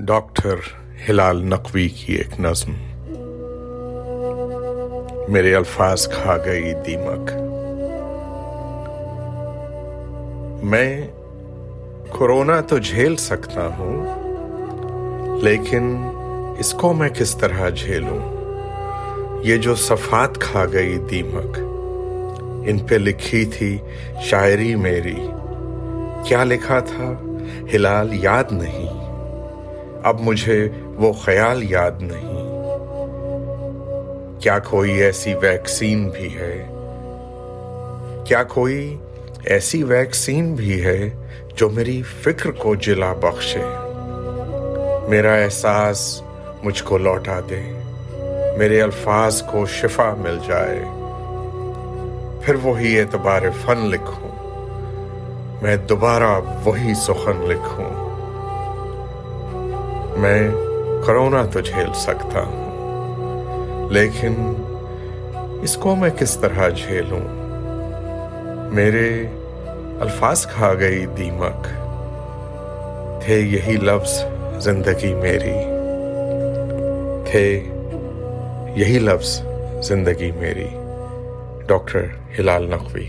Doctor ہلال نقوی کی ایک نظم۔ میرے الفاظ کھا گئی دیمک۔ میں کورونا تو جھیل سکتا ہوں، لیکن اس کو میں کس طرح جھیلوں؟ یہ جو صفات کھا گئی دیمک، ان پہ لکھی تھی شاعری میری۔ کیا لکھا تھا؟ ہلال یاد نہیں۔ اب مجھے وہ خیال یاد نہیں۔ کیا کوئی ایسی ویکسین بھی ہے؟ کیا کوئی ایسی ویکسین بھی ہے جو میری فکر کو جلا بخشے؟ میرا احساس مجھ کو لوٹا دے، میرے الفاظ کو شفا مل جائے۔ پھر وہی اعتبار فن لکھوں، میں دوبارہ وہی سخن لکھوں۔ میں کرونا تو جھیل سکتا ہوں، لیکن اس کو میں کس طرح جھیلوں؟ میرے الفاظ کھا گئی دیمک، تھے یہی لفظ زندگی میری۔ تھے یہی لفظ زندگی میری، ڈاکٹر ہلال نقوی۔